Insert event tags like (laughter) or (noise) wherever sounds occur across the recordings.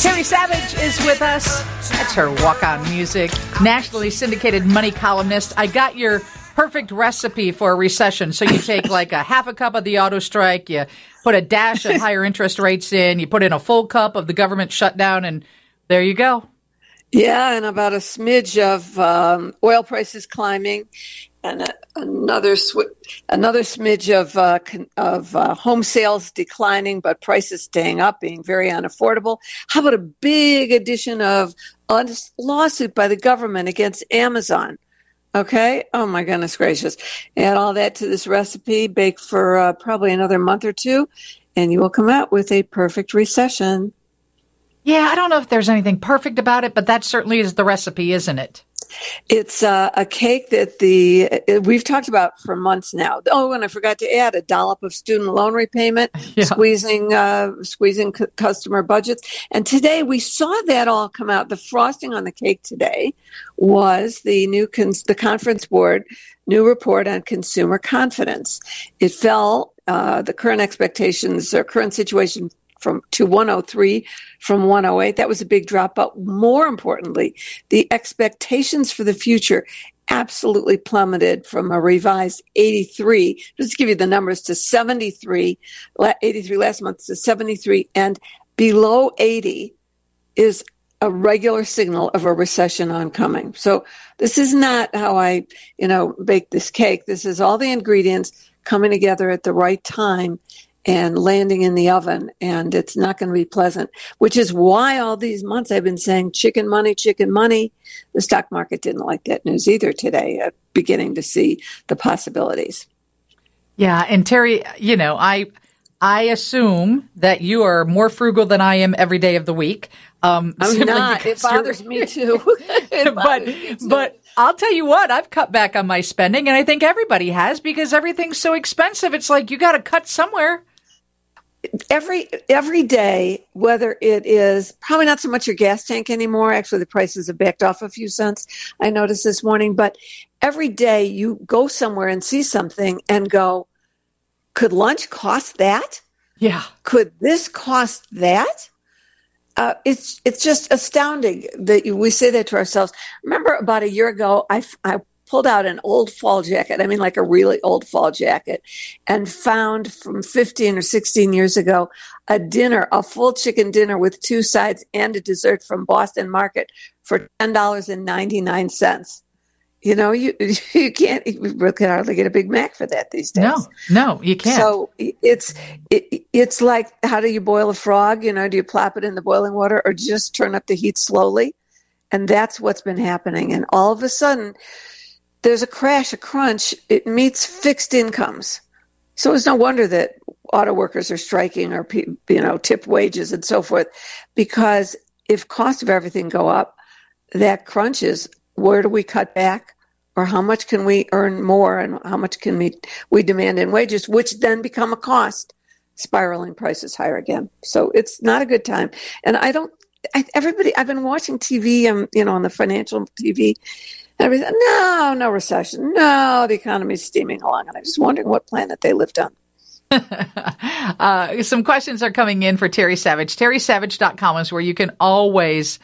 Terry Savage is with us. That's her walk on music. Nationally syndicated money columnist. I got your perfect recipe for a recession. So you take (laughs) like a half a cup of the auto strike, you put a dash of higher interest rates in, you put in a full cup of the government shutdown, and there you go. Yeah, and about a smidge of um, oil prices climbing, and a, another sw- another smidge of uh, con- of uh, home sales declining, but prices staying up, being very unaffordable. How about a big addition of a lawsuit by the government against Amazon? Okay. Oh my goodness gracious! Add all that to this recipe, bake for uh, probably another month or two, and you will come out with a perfect recession. Yeah, I don't know if there's anything perfect about it, but that certainly is the recipe, isn't it? It's uh, a cake that the uh, we've talked about for months now. Oh, and I forgot to add a dollop of student loan repayment, (laughs) yeah. squeezing uh, squeezing c- customer budgets. And today we saw that all come out. The frosting on the cake today was the new cons- the conference board new report on consumer confidence. It fell. Uh, the current expectations or current situation from to 103 from 108. That was a big drop. But more importantly, the expectations for the future absolutely plummeted from a revised 83. Just to give you the numbers to 73, 83 last month to 73, and below 80 is a regular signal of a recession oncoming. So this is not how I, you know, bake this cake. This is all the ingredients coming together at the right time and landing in the oven and it's not going to be pleasant which is why all these months i've been saying chicken money chicken money the stock market didn't like that news either today uh, beginning to see the possibilities yeah and terry you know i i assume that you are more frugal than i am every day of the week um, I'm not. It bothers me too. (laughs) (laughs) but me too. but I'll tell you what, I've cut back on my spending, and I think everybody has because everything's so expensive. It's like you got to cut somewhere every every day, whether it is probably not so much your gas tank anymore. Actually, the prices have backed off a few cents. I noticed this morning, but every day you go somewhere and see something and go, could lunch cost that? Yeah. Could this cost that? Uh, it's it's just astounding that we say that to ourselves. Remember about a year ago, I, I pulled out an old fall jacket. I mean, like a really old fall jacket, and found from 15 or 16 years ago a dinner, a full chicken dinner with two sides and a dessert from Boston Market for $10.99. You know, you (laughs) you can't you can hardly get a Big Mac for that these days. No, no, you can't. So it's it, it's like how do you boil a frog? You know, do you plop it in the boiling water or just turn up the heat slowly? And that's what's been happening. And all of a sudden, there's a crash, a crunch, it meets fixed incomes. So it's no wonder that auto workers are striking or, you know, tip wages and so forth. Because if cost of everything go up, that crunches, where do we cut back? Or how much can we earn more and how much can we, we demand in wages, which then become a cost, spiraling prices higher again. So it's not a good time. And I don't, I, everybody, I've been watching TV, um, you know, on the financial TV, everything. No, no recession. No, the economy's steaming along. And I'm just wondering what planet they lived on. (laughs) uh, some questions are coming in for Terry Savage. TerrySavage.com is where you can always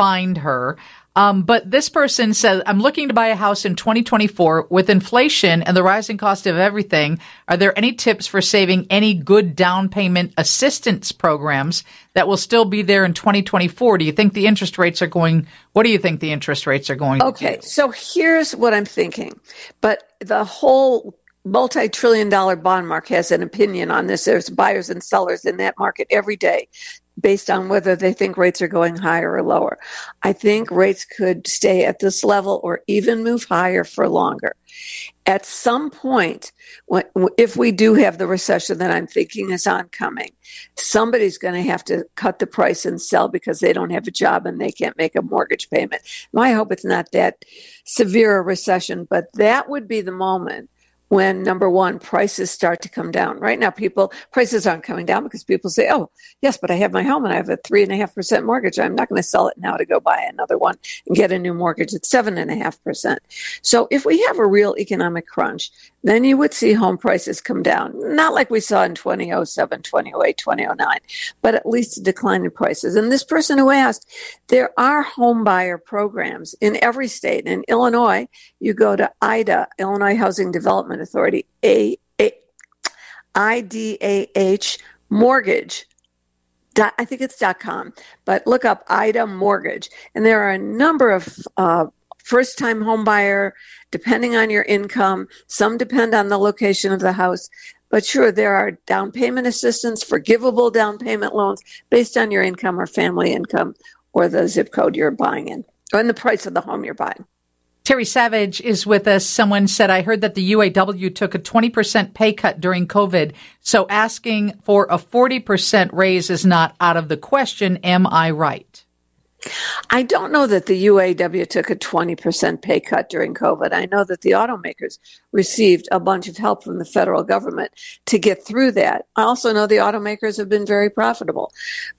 find her. Um, but this person says, I'm looking to buy a house in 2024 with inflation and the rising cost of everything. Are there any tips for saving any good down payment assistance programs that will still be there in 2024? Do you think the interest rates are going, what do you think the interest rates are going okay, so here's what I'm thinking. But the whole multi trillion dollar bond market has an opinion on this. There's buyers and sellers in that market every day based on whether they think rates are going higher or lower. I think rates could stay at this level or even move higher for longer. At some point, if we do have the recession that I'm thinking is oncoming, somebody's going to have to cut the price and sell because they don't have a job and they can't make a mortgage payment. I hope it's not that severe a recession, but that would be the moment when number one, prices start to come down. Right now, people, prices aren't coming down because people say, oh, yes, but I have my home and I have a three and a half percent mortgage. I'm not going to sell it now to go buy another one and get a new mortgage at seven and a half percent. So if we have a real economic crunch, then you would see home prices come down. Not like we saw in 2007, 2008, 2009, but at least a decline in prices. And this person who asked, there are home buyer programs in every state. In Illinois, you go to IDA, Illinois Housing Development Authority, A, A mortgage. Dot, I think it's dot com, but look up IDA mortgage. And there are a number of uh, first time home buyer, depending on your income. Some depend on the location of the house. But sure, there are down payment assistance, forgivable down payment loans based on your income or family income or the zip code you're buying in, or in the price of the home you're buying. Terry Savage is with us. Someone said, I heard that the UAW took a 20% pay cut during COVID. So asking for a 40% raise is not out of the question. Am I right? I don't know that the UAW took a 20% pay cut during COVID. I know that the automakers received a bunch of help from the federal government to get through that. I also know the automakers have been very profitable.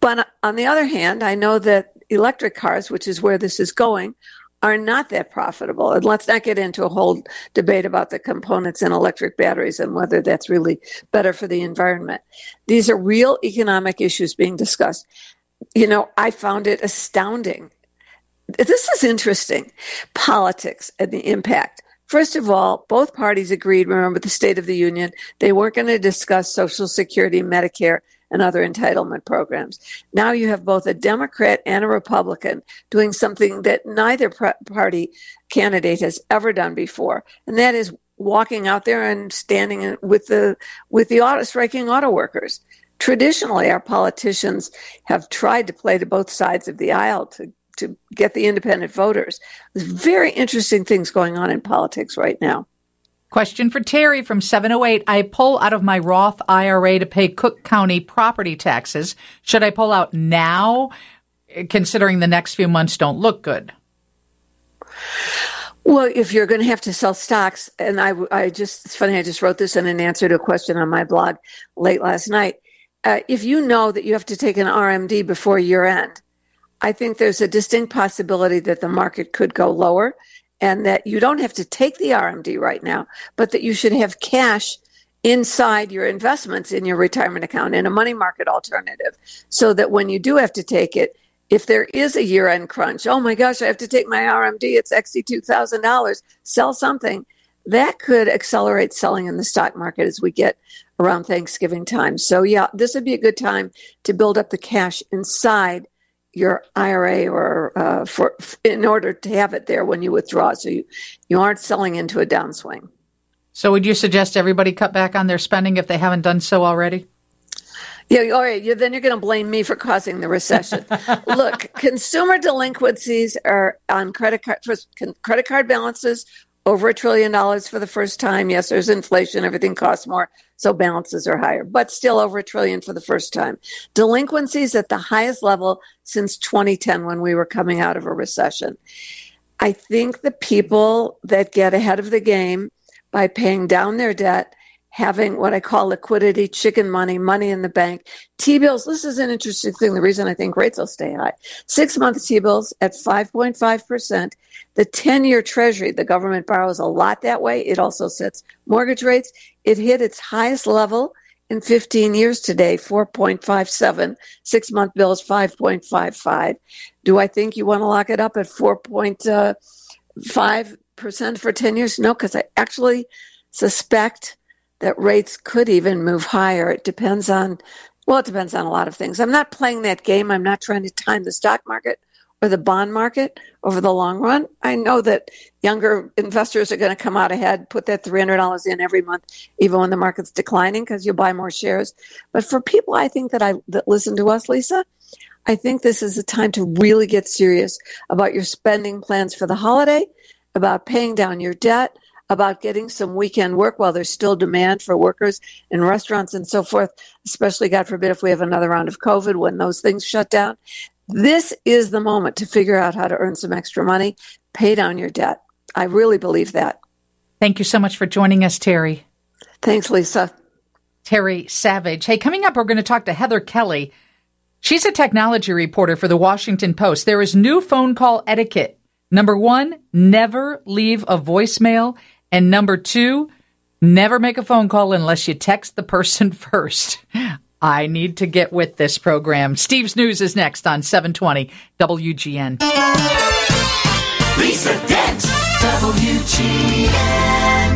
But on the other hand, I know that electric cars, which is where this is going, are not that profitable. And let's not get into a whole debate about the components in electric batteries and whether that's really better for the environment. These are real economic issues being discussed you know, I found it astounding. This is interesting. Politics and the impact. First of all, both parties agreed, remember the State of the Union, they weren't going to discuss Social Security, and Medicare, and other entitlement programs. Now you have both a Democrat and a Republican doing something that neither party candidate has ever done before, and that is walking out there and standing with the with the auto striking auto workers traditionally our politicians have tried to play to both sides of the aisle to to get the independent voters. There's very interesting things going on in politics right now. Question for Terry from 708. I pull out of my Roth IRA to pay Cook County property taxes. Should I pull out now, considering the next few months don't look good? Well, if you're going to have to sell stocks, and I, I just, it's funny, I just wrote this in an answer to a question on my blog late last night uh, if you know that you have to take an RMD before year end, I think there's a distinct possibility that the market could go lower and that you don't have to take the RMD right now, but that you should have cash inside your investments in your retirement account in a money market alternative so that when you do have to take it, if there is a year end crunch, oh my gosh, I have to take my RMD, it's $62,000, sell something that could accelerate selling in the stock market as we get around Thanksgiving time. So, yeah, this would be a good time to build up the cash inside your IRA or uh, for in order to have it there when you withdraw, so you you aren't selling into a downswing. So, would you suggest everybody cut back on their spending if they haven't done so already? Yeah, all right. Then you're going to blame me for causing the recession. (laughs) Look, consumer delinquencies are on credit card. First, credit card balances over a trillion dollars for the first time. Yes, there's inflation, everything costs more, so balances are higher, but still over a trillion for the first time. Delinquencies at the highest level since 2010 when we were coming out of a recession. I think the people that get ahead of the game by paying down their debt having what I call liquidity, chicken money, money in the bank. T bills, this is an interesting thing. The reason I think rates will stay high. Six month T bills at 5.5%. The 10 year treasury, the government borrows a lot that way. It also sets mortgage rates. It hit its highest level in 15 years today, 4.57. Six month bills, 5.55. Do I think you want to lock it up at 4.5% uh, for 10 years? No, because I actually suspect that rates could even move higher. It depends on, well, it depends on a lot of things. I'm not playing that game. I'm not trying to time the stock market or the bond market over the long run. I know that younger investors are going to come out ahead, put that $300 in every month, even when the market's declining, because you'll buy more shares. But for people, I think that I that listen to us, Lisa, I think this is a time to really get serious about your spending plans for the holiday, about paying down your debt, about getting some weekend work while there's still demand for workers in restaurants and so forth, especially, God forbid, if we have another round of COVID when those things shut down. This is the moment to figure out how to earn some extra money, pay down your debt. I really believe that. Thank you so much for joining us, Terry. Thanks, Lisa. Terry Savage. Hey, coming up, we're going to talk to Heather Kelly. She's a technology reporter for the Washington Post. There is new phone call etiquette. Number one, never leave a voicemail. And number two, never make a phone call unless you text the person (laughs) first. I need to get with this program. Steve's News is next on 720 WGN. Lisa Dent, WGN.